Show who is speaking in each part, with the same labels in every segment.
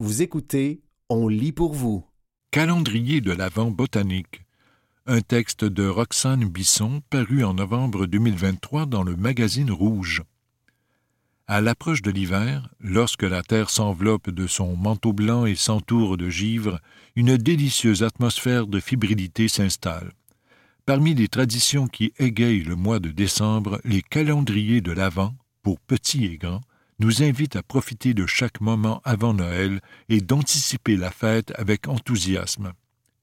Speaker 1: Vous écoutez On lit pour vous.
Speaker 2: Calendrier de l'Avent botanique. Un texte de Roxane Bisson paru en novembre 2023 dans le magazine Rouge. À l'approche de l'hiver, lorsque la terre s'enveloppe de son manteau blanc et s'entoure de givre, une délicieuse atmosphère de fébrilité s'installe. Parmi les traditions qui égayent le mois de décembre, les calendriers de l'Avent, pour petits et grands, nous invitent à profiter de chaque moment avant Noël et d'anticiper la fête avec enthousiasme.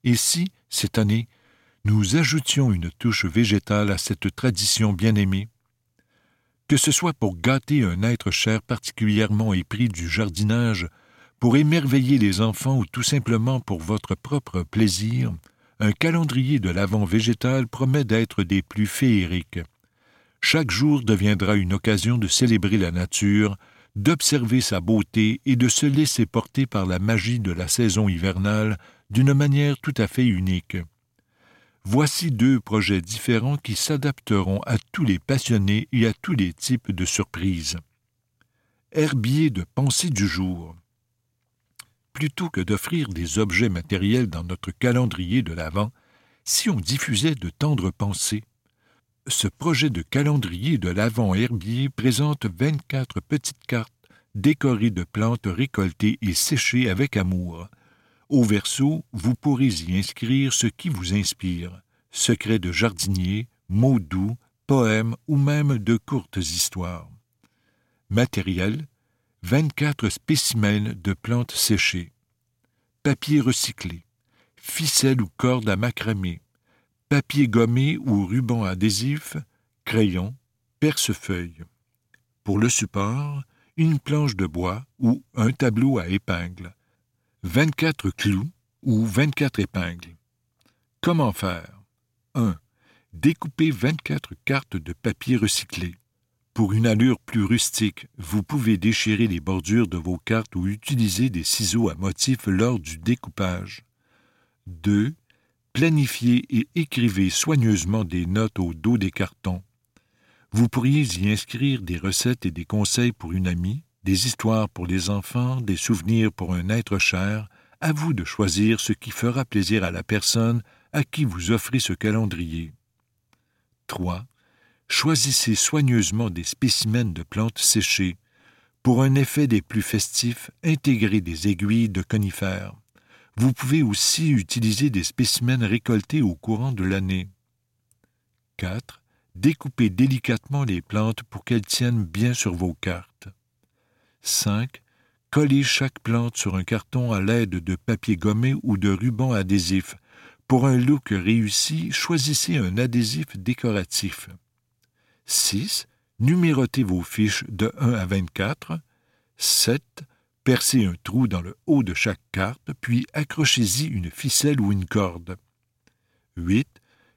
Speaker 2: Et si, cette année, nous ajoutions une touche végétale à cette tradition bien-aimée, que ce soit pour gâter un être cher particulièrement épris du jardinage, pour émerveiller les enfants ou tout simplement pour votre propre plaisir, un calendrier de l'avant végétal promet d'être des plus féeriques. Chaque jour deviendra une occasion de célébrer la nature, d'observer sa beauté et de se laisser porter par la magie de la saison hivernale d'une manière tout à fait unique. Voici deux projets différents qui s'adapteront à tous les passionnés et à tous les types de surprises. Herbier de pensée du jour. Plutôt que d'offrir des objets matériels dans notre calendrier de l'Avent, si on diffusait de tendres pensées, ce projet de calendrier de l'Avent herbier présente 24 petites cartes décorées de plantes récoltées et séchées avec amour, au verso, vous pourrez y inscrire ce qui vous inspire, secrets de jardinier, mots doux, poèmes ou même de courtes histoires. Matériel 24 spécimens de plantes séchées. Papier recyclé. Ficelle ou corde à macramé. Papier gommé ou ruban adhésif. Crayon. Percefeuille. Pour le support, une planche de bois ou un tableau à épingles 24 clous ou 24 épingles. Comment faire? 1. Découpez 24 cartes de papier recyclé. Pour une allure plus rustique, vous pouvez déchirer les bordures de vos cartes ou utiliser des ciseaux à motif lors du découpage. 2. Planifiez et écrivez soigneusement des notes au dos des cartons. Vous pourriez y inscrire des recettes et des conseils pour une amie, des histoires pour les enfants, des souvenirs pour un être cher, à vous de choisir ce qui fera plaisir à la personne à qui vous offrez ce calendrier. 3. Choisissez soigneusement des spécimens de plantes séchées. Pour un effet des plus festifs, intégrez des aiguilles de conifères. Vous pouvez aussi utiliser des spécimens récoltés au courant de l'année. 4. Découpez délicatement les plantes pour qu'elles tiennent bien sur vos cartes. 5. Collez chaque plante sur un carton à l'aide de papier gommé ou de ruban adhésif. Pour un look réussi, choisissez un adhésif décoratif. 6. Numérotez vos fiches de 1 à 24. 7. Percez un trou dans le haut de chaque carte, puis accrochez-y une ficelle ou une corde. 8.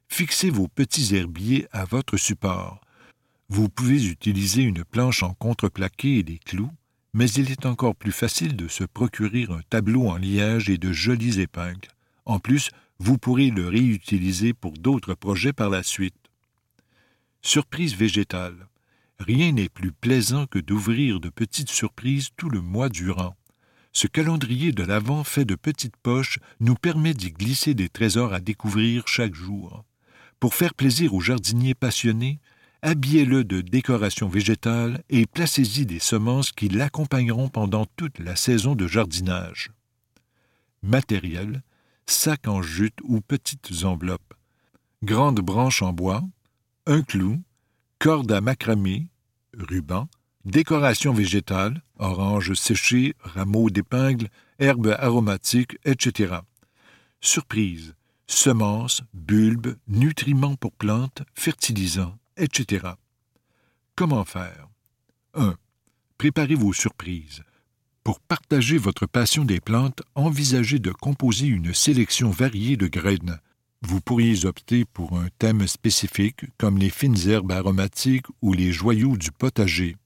Speaker 2: Fixez vos petits herbiers à votre support. Vous pouvez utiliser une planche en contreplaqué et des clous mais il est encore plus facile de se procurer un tableau en liège et de jolies épingles. En plus, vous pourrez le réutiliser pour d'autres projets par la suite. Surprise végétale. Rien n'est plus plaisant que d'ouvrir de petites surprises tout le mois durant. Ce calendrier de l'Avent fait de petites poches nous permet d'y glisser des trésors à découvrir chaque jour. Pour faire plaisir aux jardiniers passionnés, habillez-le de décorations végétales et placez-y des semences qui l'accompagneront pendant toute la saison de jardinage. Matériel sac en jute ou petites enveloppes, grandes branches en bois, un clou, corde à macramé, ruban, décoration végétale, oranges séchées, rameaux d'épingles, herbes aromatiques, etc. Surprise, semences, bulbes, nutriments pour plantes, fertilisants, etc. Comment faire? 1. Préparez vos surprises. Pour partager votre passion des plantes, envisagez de composer une sélection variée de graines. Vous pourriez opter pour un thème spécifique comme les fines herbes aromatiques ou les joyaux du potager.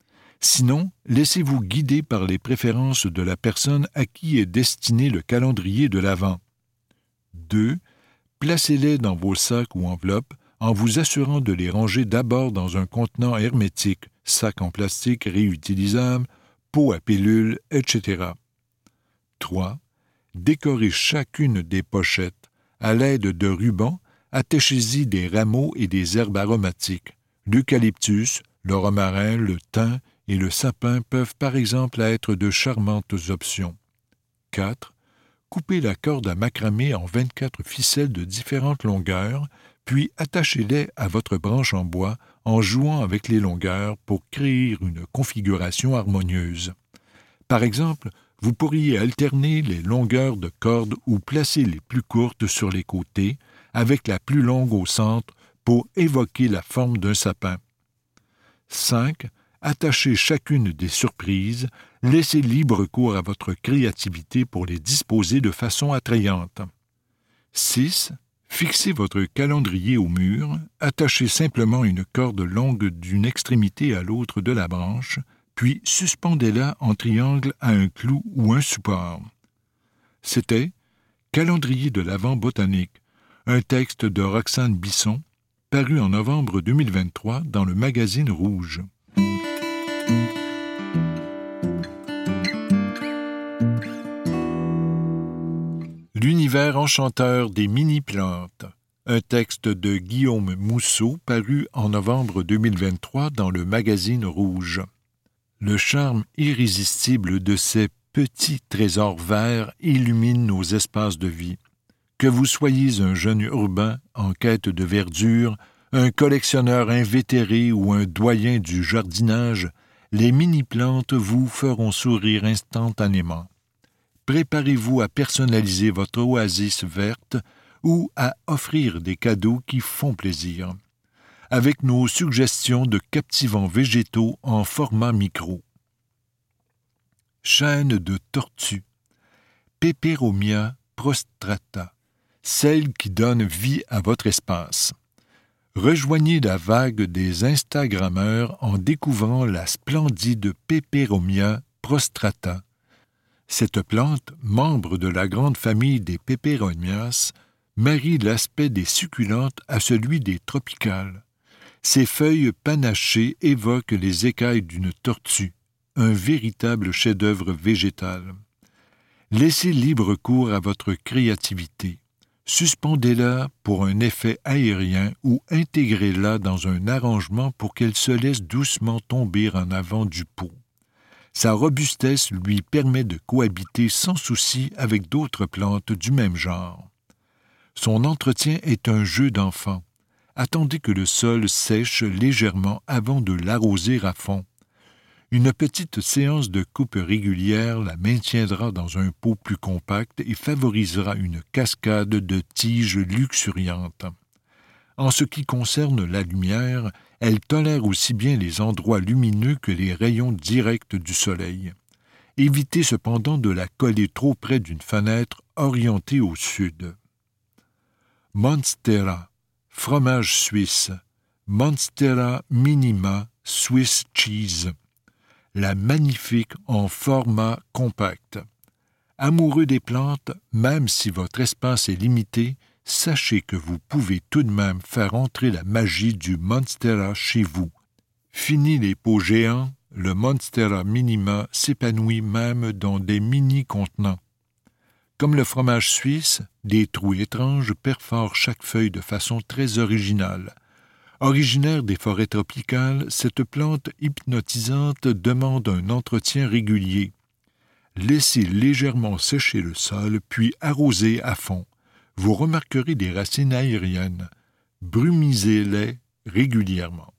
Speaker 2: Sinon, laissez-vous guider par les préférences de la personne à qui est destiné le calendrier de l'Avent. 2. Placez-les dans vos sacs ou enveloppes en vous assurant de les ranger d'abord dans un contenant hermétique, sac en plastique réutilisable, pot à pilules, etc. 3. Décorez chacune des pochettes à l'aide de rubans, attachez-y des rameaux et des herbes aromatiques. L'eucalyptus, le romarin, le thym et le sapin peuvent par exemple être de charmantes options. 4. Coupez la corde à macramé en 24 ficelles de différentes longueurs, puis attachez-les à votre branche en bois en jouant avec les longueurs pour créer une configuration harmonieuse. Par exemple, vous pourriez alterner les longueurs de corde ou placer les plus courtes sur les côtés, avec la plus longue au centre pour évoquer la forme d'un sapin. 5. Attachez chacune des surprises, laissez libre cours à votre créativité pour les disposer de façon attrayante. 6. Fixez votre calendrier au mur, attachez simplement une corde longue d'une extrémité à l'autre de la branche, puis suspendez-la en triangle à un clou ou un support. C'était Calendrier de l'Avent botanique, un texte de Roxane Bisson, paru en novembre 2023 dans le magazine Rouge. L'univers enchanteur des mini-plantes, un texte de Guillaume Mousseau paru en novembre 2023 dans le magazine Rouge. Le charme irrésistible de ces petits trésors verts illumine nos espaces de vie. Que vous soyez un jeune urbain en quête de verdure, un collectionneur invétéré ou un doyen du jardinage, les mini-plantes vous feront sourire instantanément. Préparez-vous à personnaliser votre oasis verte ou à offrir des cadeaux qui font plaisir avec nos suggestions de captivants végétaux en format micro. Chaîne de tortues. Peperomia prostrata, celle qui donne vie à votre espace. Rejoignez la vague des Instagrammeurs en découvrant la splendide Peperomia prostrata. Cette plante, membre de la grande famille des Peperomias, marie l'aspect des succulentes à celui des tropicales. Ses feuilles panachées évoquent les écailles d'une tortue, un véritable chef-d'œuvre végétal. Laissez libre cours à votre créativité. Suspendez-la pour un effet aérien ou intégrez-la dans un arrangement pour qu'elle se laisse doucement tomber en avant du pot. Sa robustesse lui permet de cohabiter sans souci avec d'autres plantes du même genre. Son entretien est un jeu d'enfant attendez que le sol sèche légèrement avant de l'arroser à fond. Une petite séance de coupe régulière la maintiendra dans un pot plus compact et favorisera une cascade de tiges luxuriantes. En ce qui concerne la lumière, elle tolère aussi bien les endroits lumineux que les rayons directs du soleil. Évitez cependant de la coller trop près d'une fenêtre orientée au sud. Monstera fromage suisse, Monstera Minima Swiss Cheese, la magnifique en format compact. Amoureux des plantes, même si votre espace est limité, sachez que vous pouvez tout de même faire entrer la magie du Monstera chez vous. Fini les pots géants, le Monstera Minima s'épanouit même dans des mini-contenants. Comme le fromage suisse, des trous étranges perforent chaque feuille de façon très originale. Originaire des forêts tropicales, cette plante hypnotisante demande un entretien régulier. Laissez légèrement sécher le sol, puis arrosez à fond. Vous remarquerez des racines aériennes. Brumisez-les régulièrement.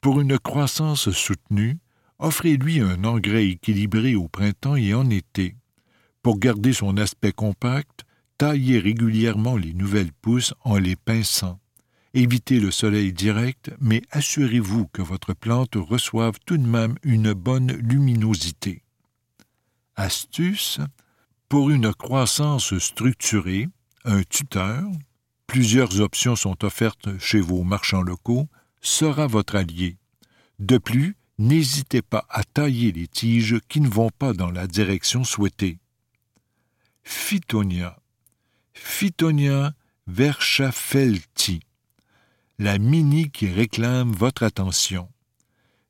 Speaker 2: Pour une croissance soutenue, offrez-lui un engrais équilibré au printemps et en été. Pour garder son aspect compact, taillez régulièrement les nouvelles pousses en les pinçant. Évitez le soleil direct, mais assurez-vous que votre plante reçoive tout de même une bonne luminosité. Astuce pour une croissance structurée, un tuteur, plusieurs options sont offertes chez vos marchands locaux, sera votre allié. De plus, n'hésitez pas à tailler les tiges qui ne vont pas dans la direction souhaitée. Phytonia. Phytonia verschaffelti. La mini qui réclame votre attention.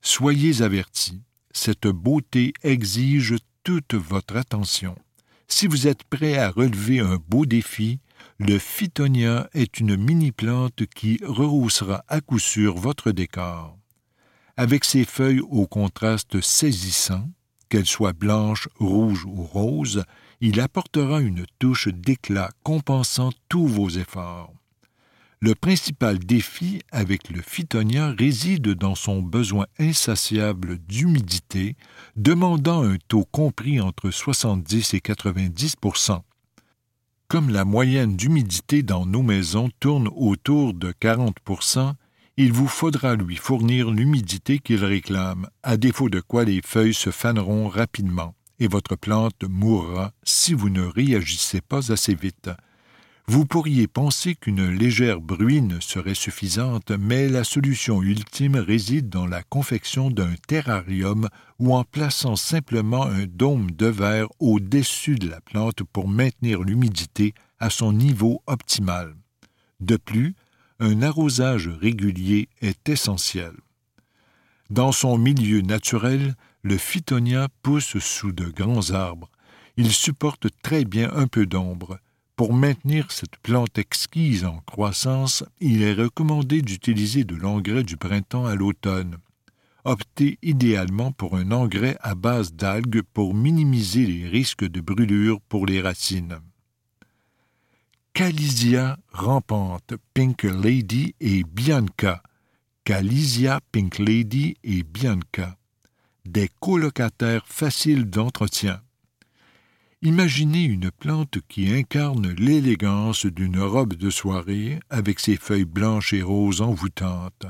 Speaker 2: Soyez avertis, cette beauté exige toute votre attention. Si vous êtes prêt à relever un beau défi, le Phytonia est une mini-plante qui rehaussera à coup sûr votre décor. Avec ses feuilles au contraste saisissant, qu'elles soient blanches, rouges ou roses, il apportera une touche d'éclat compensant tous vos efforts. Le principal défi avec le phytonia réside dans son besoin insatiable d'humidité, demandant un taux compris entre 70 et 90% Comme la moyenne d'humidité dans nos maisons tourne autour de 40% il vous faudra lui fournir l'humidité qu'il réclame, à défaut de quoi les feuilles se faneront rapidement et votre plante mourra si vous ne réagissez pas assez vite. Vous pourriez penser qu'une légère bruine serait suffisante, mais la solution ultime réside dans la confection d'un terrarium ou en plaçant simplement un dôme de verre au-dessus de la plante pour maintenir l'humidité à son niveau optimal. De plus, un arrosage régulier est essentiel. Dans son milieu naturel, le phytonia pousse sous de grands arbres. Il supporte très bien un peu d'ombre, pour maintenir cette plante exquise en croissance, il est recommandé d'utiliser de l'engrais du printemps à l'automne. Optez idéalement pour un engrais à base d'algues pour minimiser les risques de brûlure pour les racines. Calisia rampante, Pink Lady et Bianca. Calisia Pink Lady et Bianca. Des colocataires faciles d'entretien. Imaginez une plante qui incarne l'élégance d'une robe de soirée avec ses feuilles blanches et roses envoûtantes.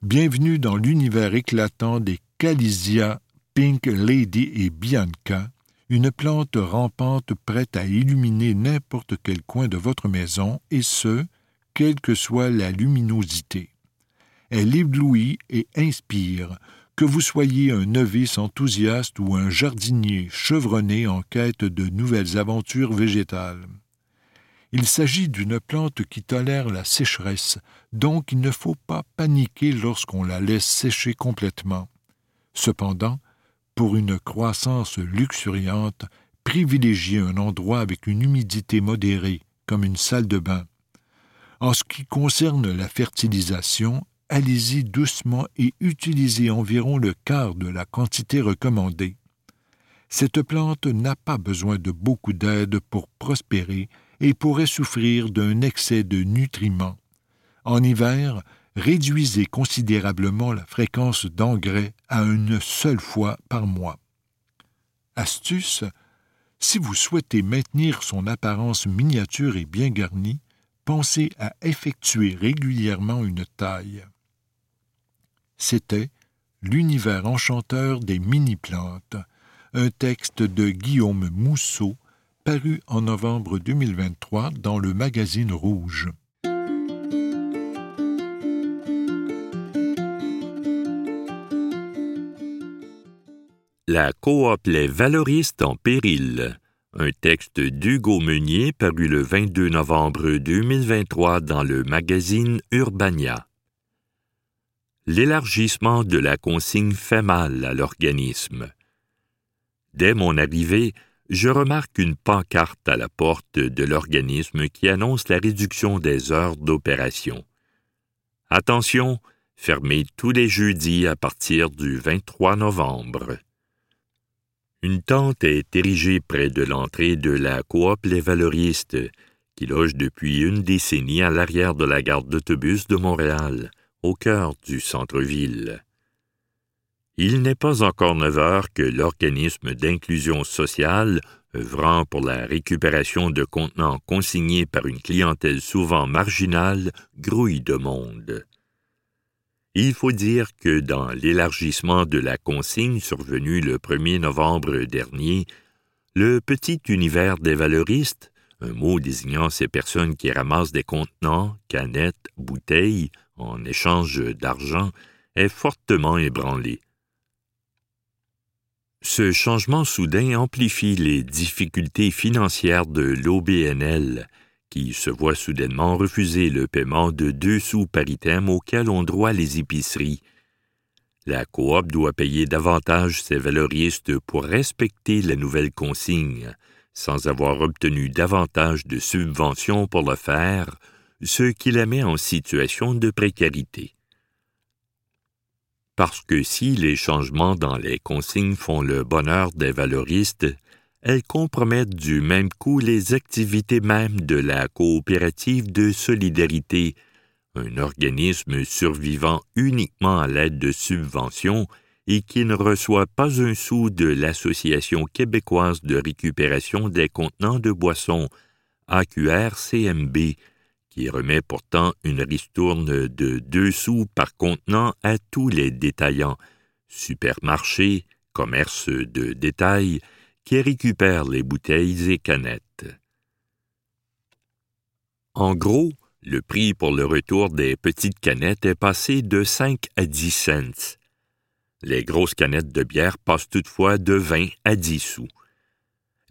Speaker 2: Bienvenue dans l'univers éclatant des Calisia, Pink Lady et Bianca, une plante rampante prête à illuminer n'importe quel coin de votre maison, et ce, quelle que soit la luminosité. Elle éblouit et inspire, que vous soyez un novice enthousiaste ou un jardinier chevronné en quête de nouvelles aventures végétales. Il s'agit d'une plante qui tolère la sécheresse, donc il ne faut pas paniquer lorsqu'on la laisse sécher complètement. Cependant, pour une croissance luxuriante, privilégiez un endroit avec une humidité modérée, comme une salle de bain. En ce qui concerne la fertilisation, allez-y doucement et utilisez environ le quart de la quantité recommandée. Cette plante n'a pas besoin de beaucoup d'aide pour prospérer et pourrait souffrir d'un excès de nutriments. En hiver, réduisez considérablement la fréquence d'engrais à une seule fois par mois. Astuce si vous souhaitez maintenir son apparence miniature et bien garnie, pensez à effectuer régulièrement une taille c'était L'univers enchanteur des mini-plantes, un texte de Guillaume Mousseau, paru en novembre 2023 dans le magazine Rouge.
Speaker 3: La coop Les Valoristes en péril. Un texte d'Hugo Meunier paru le 22 novembre 2023 dans le magazine Urbania l'élargissement de la consigne fait mal à l'organisme. Dès mon arrivée, je remarque une pancarte à la porte de l'organisme qui annonce la réduction des heures d'opération. Attention, fermé tous les jeudis à partir du 23 novembre. Une tente est érigée près de l'entrée de la coop Les Valoristes, qui loge depuis une décennie à l'arrière de la gare d'autobus de Montréal au cœur du centre-ville. Il n'est pas encore neuf heures que l'organisme d'inclusion sociale, œuvrant pour la récupération de contenants consignés par une clientèle souvent marginale, grouille de monde. Il faut dire que dans l'élargissement de la consigne survenu le 1er novembre dernier, le petit univers des valoristes, un mot désignant ces personnes qui ramassent des contenants, canettes, bouteilles, en échange d'argent, est fortement ébranlé. Ce changement soudain amplifie les difficultés financières de l'OBNL, qui se voit soudainement refuser le paiement de deux sous par item auquel ont droit les épiceries. La coop doit payer davantage ses valoristes pour respecter la nouvelle consigne, sans avoir obtenu davantage de subventions pour le faire, ce qui la met en situation de précarité. Parce que si les changements dans les consignes font le bonheur des valoristes, elles compromettent du même coup les activités mêmes de la coopérative de solidarité, un organisme survivant uniquement à l'aide de subventions et qui ne reçoit pas un sou de l'Association québécoise de récupération des contenants de boissons, AQR-CMB, qui remet pourtant une ristourne de deux sous par contenant à tous les détaillants, supermarchés, commerces de détail, qui récupèrent les bouteilles et canettes. En gros, le prix pour le retour des petites canettes est passé de 5 à 10 cents. Les grosses canettes de bière passent toutefois de 20 à 10 sous.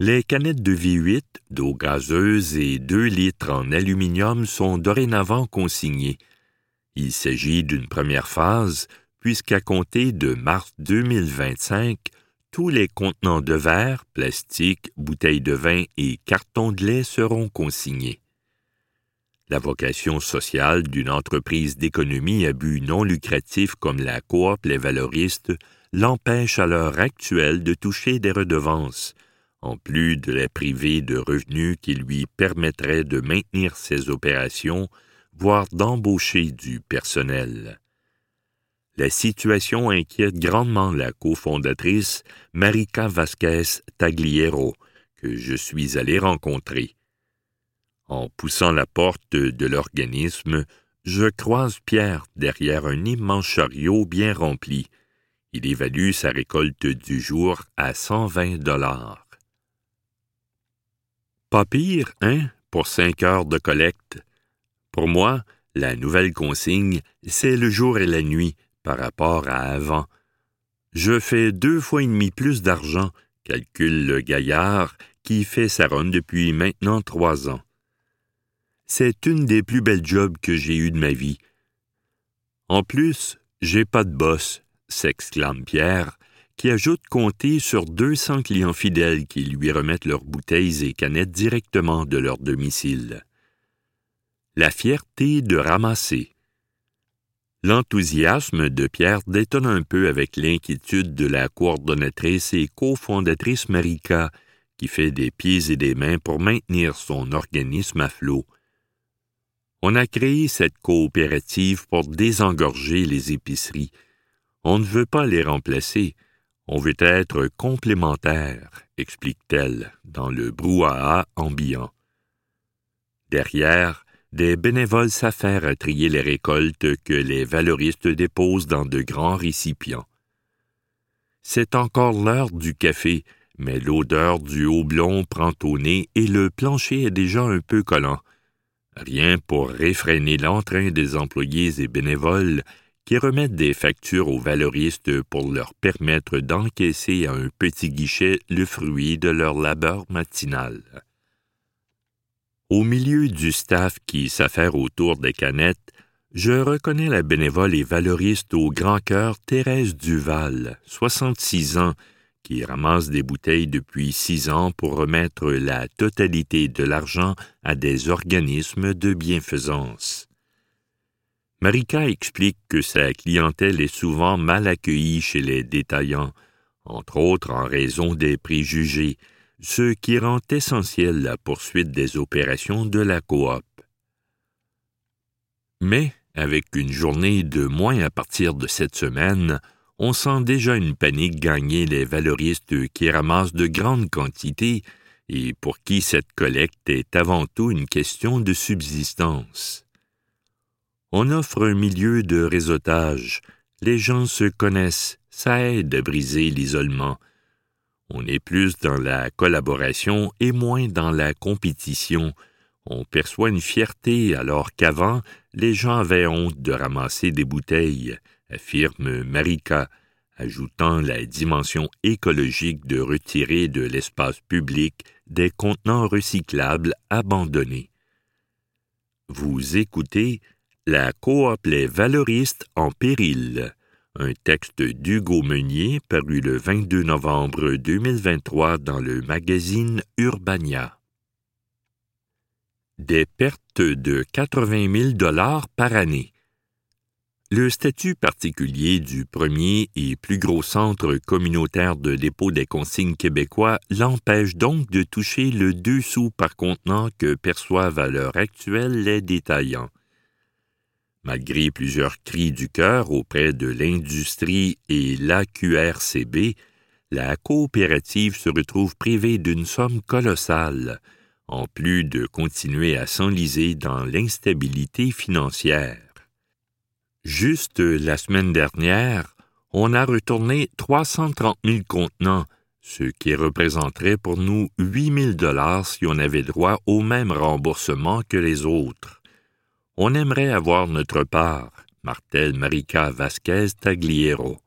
Speaker 3: Les canettes de V8, d'eau gazeuse et 2 litres en aluminium sont dorénavant consignées. Il s'agit d'une première phase, puisqu'à compter de mars 2025, tous les contenants de verre, plastique, bouteilles de vin et cartons de lait seront consignés. La vocation sociale d'une entreprise d'économie à but non lucratif comme la coop Les Valoristes l'empêche à l'heure actuelle de toucher des redevances, en plus de les priver de revenus qui lui permettraient de maintenir ses opérations, voire d'embaucher du personnel. La situation inquiète grandement la cofondatrice Marika Vasquez Tagliero, que je suis allé rencontrer. En poussant la porte de l'organisme, je croise Pierre derrière un immense chariot bien rempli. Il évalue sa récolte du jour à 120 dollars. Pas pire, hein, pour cinq heures de collecte. Pour moi, la nouvelle consigne, c'est le jour et la nuit par rapport à avant. Je fais deux fois et demi plus d'argent, calcule le gaillard, qui fait sa ronde depuis maintenant trois ans. C'est une des plus belles jobs que j'ai eues de ma vie. En plus, j'ai pas de boss, s'exclame Pierre, qui ajoute compter sur 200 clients fidèles qui lui remettent leurs bouteilles et canettes directement de leur domicile. La fierté de ramasser. L'enthousiasme de Pierre détonne un peu avec l'inquiétude de la coordonnatrice et cofondatrice Marika, qui fait des pieds et des mains pour maintenir son organisme à flot. On a créé cette coopérative pour désengorger les épiceries. On ne veut pas les remplacer. On veut être complémentaire, explique-t-elle dans le brouhaha ambiant. Derrière, des bénévoles s'affairent à trier les récoltes que les valoristes déposent dans de grands récipients. C'est encore l'heure du café, mais l'odeur du houblon prend au nez et le plancher est déjà un peu collant. Rien pour réfréner l'entrain des employés et bénévoles qui remettent des factures aux valoristes pour leur permettre d'encaisser à un petit guichet le fruit de leur labeur matinal. Au milieu du staff qui s'affaire autour des canettes, je reconnais la bénévole et valoriste au grand cœur Thérèse Duval, 66 ans, qui ramasse des bouteilles depuis six ans pour remettre la totalité de l'argent à des organismes de bienfaisance. Marika explique que sa clientèle est souvent mal accueillie chez les détaillants, entre autres en raison des préjugés, ce qui rend essentiel la poursuite des opérations de la coop. Mais, avec une journée de moins à partir de cette semaine, on sent déjà une panique gagner les valoristes qui ramassent de grandes quantités et pour qui cette collecte est avant tout une question de subsistance. On offre un milieu de réseautage. Les gens se connaissent. Ça aide à briser l'isolement. On est plus dans la collaboration et moins dans la compétition. On perçoit une fierté alors qu'avant, les gens avaient honte de ramasser des bouteilles, affirme Marika, ajoutant la dimension écologique de retirer de l'espace public des contenants recyclables abandonnés. Vous écoutez la coop Les Valoristes en péril, un texte d'Hugo Meunier paru le 22 novembre 2023 dans le magazine Urbania. Des pertes de 80 000 dollars par année. Le statut particulier du premier et plus gros centre communautaire de dépôt des consignes québécois l'empêche donc de toucher le deux sous par contenant que perçoivent à l'heure actuelle les détaillants. Malgré plusieurs cris du cœur auprès de l'industrie et l'AQRCB, la coopérative se retrouve privée d'une somme colossale, en plus de continuer à s'enliser dans l'instabilité financière. Juste la semaine dernière, on a retourné 330 000 contenants, ce qui représenterait pour nous 8 000 dollars si on avait droit au même remboursement que les autres. On aimerait avoir notre part, martèle Marica Vasquez Tagliero.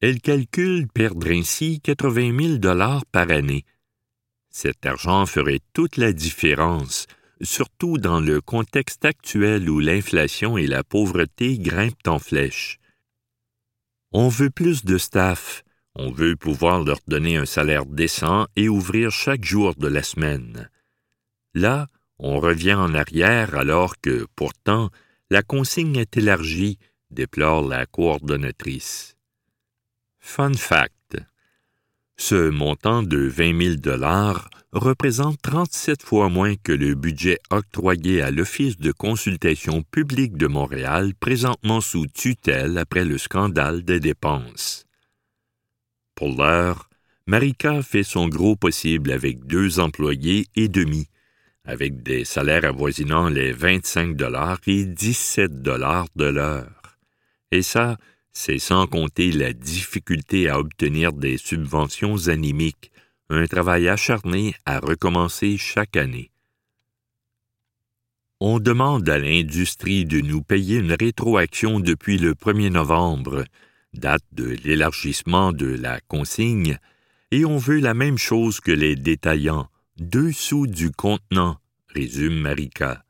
Speaker 3: Elle calcule perdre ainsi 80 000 dollars par année. Cet argent ferait toute la différence, surtout dans le contexte actuel où l'inflation et la pauvreté grimpent en flèche. On veut plus de staff, on veut pouvoir leur donner un salaire décent et ouvrir chaque jour de la semaine. Là, on revient en arrière alors que, pourtant, la consigne est élargie, déplore la coordonnatrice. Fun fact. Ce montant de 20 000 dollars représente 37 fois moins que le budget octroyé à l'Office de consultation publique de Montréal présentement sous tutelle après le scandale des dépenses. Pour l'heure, Marika fait son gros possible avec deux employés et demi avec des salaires avoisinant les 25 dollars et 17 dollars de l'heure. Et ça, c'est sans compter la difficulté à obtenir des subventions animiques, un travail acharné à recommencer chaque année. On demande à l'industrie de nous payer une rétroaction depuis le 1er novembre, date de l'élargissement de la consigne, et on veut la même chose que les détaillants, deux sous du contenant, résume Marika.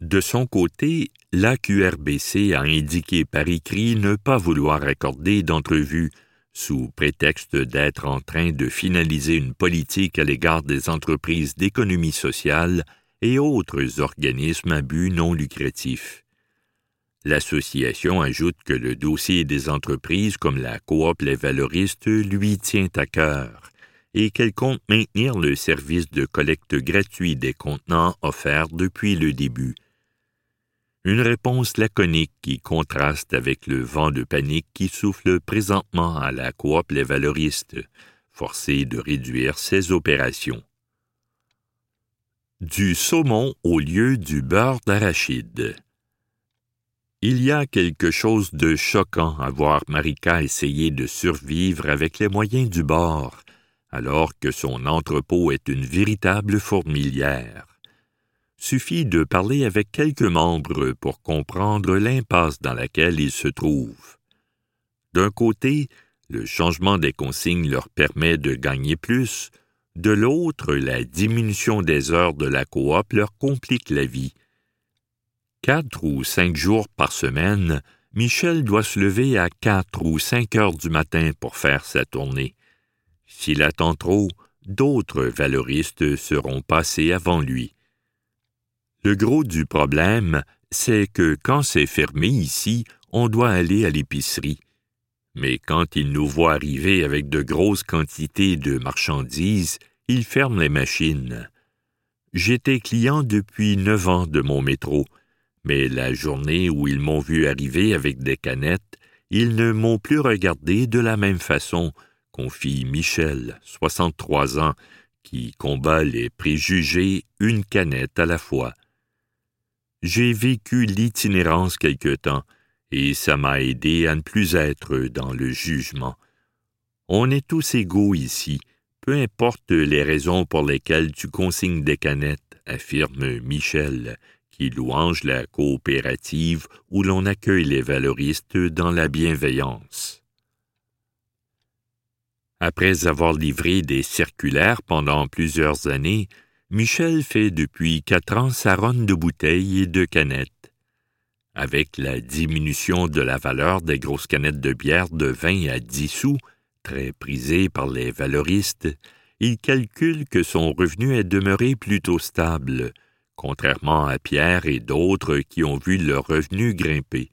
Speaker 3: De son côté, l'AQRBC a indiqué par écrit ne pas vouloir accorder d'entrevue sous prétexte d'être en train de finaliser une politique à l'égard des entreprises d'économie sociale et autres organismes à but non lucratif. L'association ajoute que le dossier des entreprises comme la coop Les Valoristes lui tient à cœur et qu'elle compte maintenir le service de collecte gratuit des contenants offerts depuis le début. Une réponse laconique qui contraste avec le vent de panique qui souffle présentement à la coop les valoristes, forcée de réduire ses opérations. Du saumon au lieu du beurre d'arachide. Il y a quelque chose de choquant à voir Marika essayer de survivre avec les moyens du bord, alors que son entrepôt est une véritable fourmilière. Suffit de parler avec quelques membres pour comprendre l'impasse dans laquelle ils se trouvent. D'un côté, le changement des consignes leur permet de gagner plus, de l'autre, la diminution des heures de la coop leur complique la vie. Quatre ou cinq jours par semaine, Michel doit se lever à quatre ou cinq heures du matin pour faire sa tournée. S'il attend trop, d'autres valoristes seront passés avant lui. Le gros du problème, c'est que quand c'est fermé ici, on doit aller à l'épicerie. Mais quand il nous voit arriver avec de grosses quantités de marchandises, il ferme les machines. J'étais client depuis neuf ans de mon métro, mais la journée où ils m'ont vu arriver avec des canettes, ils ne m'ont plus regardé de la même façon, confie Michel, 63 ans, qui combat les préjugés une canette à la fois. J'ai vécu l'itinérance quelque temps, et ça m'a aidé à ne plus être dans le jugement. On est tous égaux ici, peu importe les raisons pour lesquelles tu consignes des canettes, affirme Michel, qui louange la coopérative où l'on accueille les valoristes dans la bienveillance. Après avoir livré des circulaires pendant plusieurs années, Michel fait depuis quatre ans sa ronde de bouteilles et de canettes. Avec la diminution de la valeur des grosses canettes de bière de 20 à 10 sous, très prisées par les valoristes, il calcule que son revenu est demeuré plutôt stable, contrairement à Pierre et d'autres qui ont vu leur revenu grimper.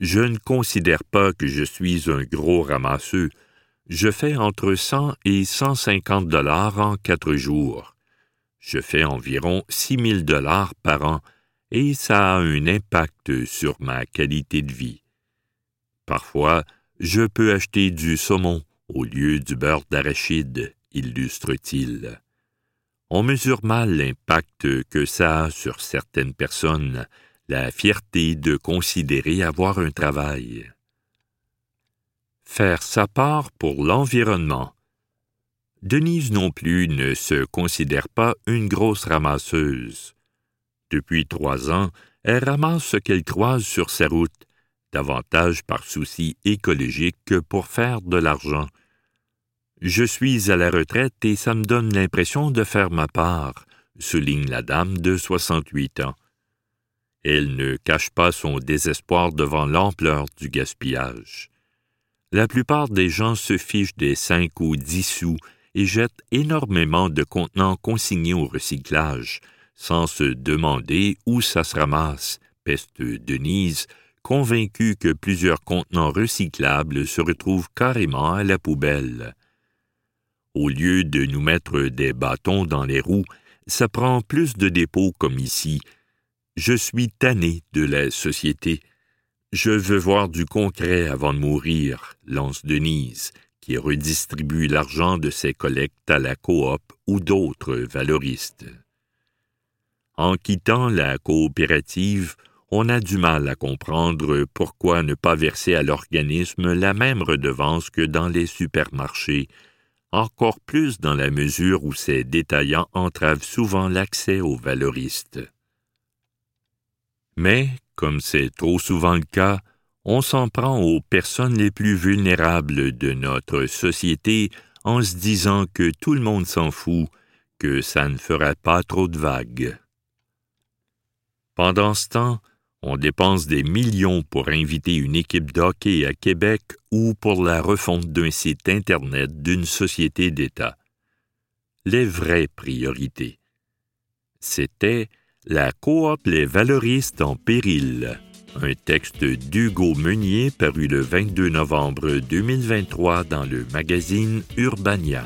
Speaker 3: Je ne considère pas que je suis un gros ramasseux. Je fais entre 100 et 150 dollars en quatre jours. Je fais environ 6 000 dollars par an et ça a un impact sur ma qualité de vie. Parfois, je peux acheter du saumon au lieu du beurre d'arachide, illustre-t-il. On mesure mal l'impact que ça a sur certaines personnes, la fierté de considérer avoir un travail. Faire sa part pour l'environnement. Denise non plus ne se considère pas une grosse ramasseuse. Depuis trois ans, elle ramasse ce qu'elle croise sur sa route, davantage par souci écologique que pour faire de l'argent. Je suis à la retraite et ça me donne l'impression de faire ma part, souligne la dame de 68 ans. Elle ne cache pas son désespoir devant l'ampleur du gaspillage. La plupart des gens se fichent des cinq ou dix sous et jettent énormément de contenants consignés au recyclage, sans se demander où ça se ramasse, peste Denise, convaincue que plusieurs contenants recyclables se retrouvent carrément à la poubelle. Au lieu de nous mettre des bâtons dans les roues, ça prend plus de dépôts comme ici, je suis tanné de la société. Je veux voir du concret avant de mourir, lance Denise, qui redistribue l'argent de ses collectes à la coop ou d'autres valoristes. En quittant la coopérative, on a du mal à comprendre pourquoi ne pas verser à l'organisme la même redevance que dans les supermarchés, encore plus dans la mesure où ces détaillants entravent souvent l'accès aux valoristes. Mais, comme c'est trop souvent le cas, on s'en prend aux personnes les plus vulnérables de notre société en se disant que tout le monde s'en fout, que ça ne ferait pas trop de vagues. Pendant ce temps, on dépense des millions pour inviter une équipe d'hockey à Québec ou pour la refonte d'un site Internet d'une société d'État. Les vraies priorités. C'était la coop Les valoristes en péril. Un texte d'Hugo Meunier paru le 22 novembre 2023 dans le magazine Urbania.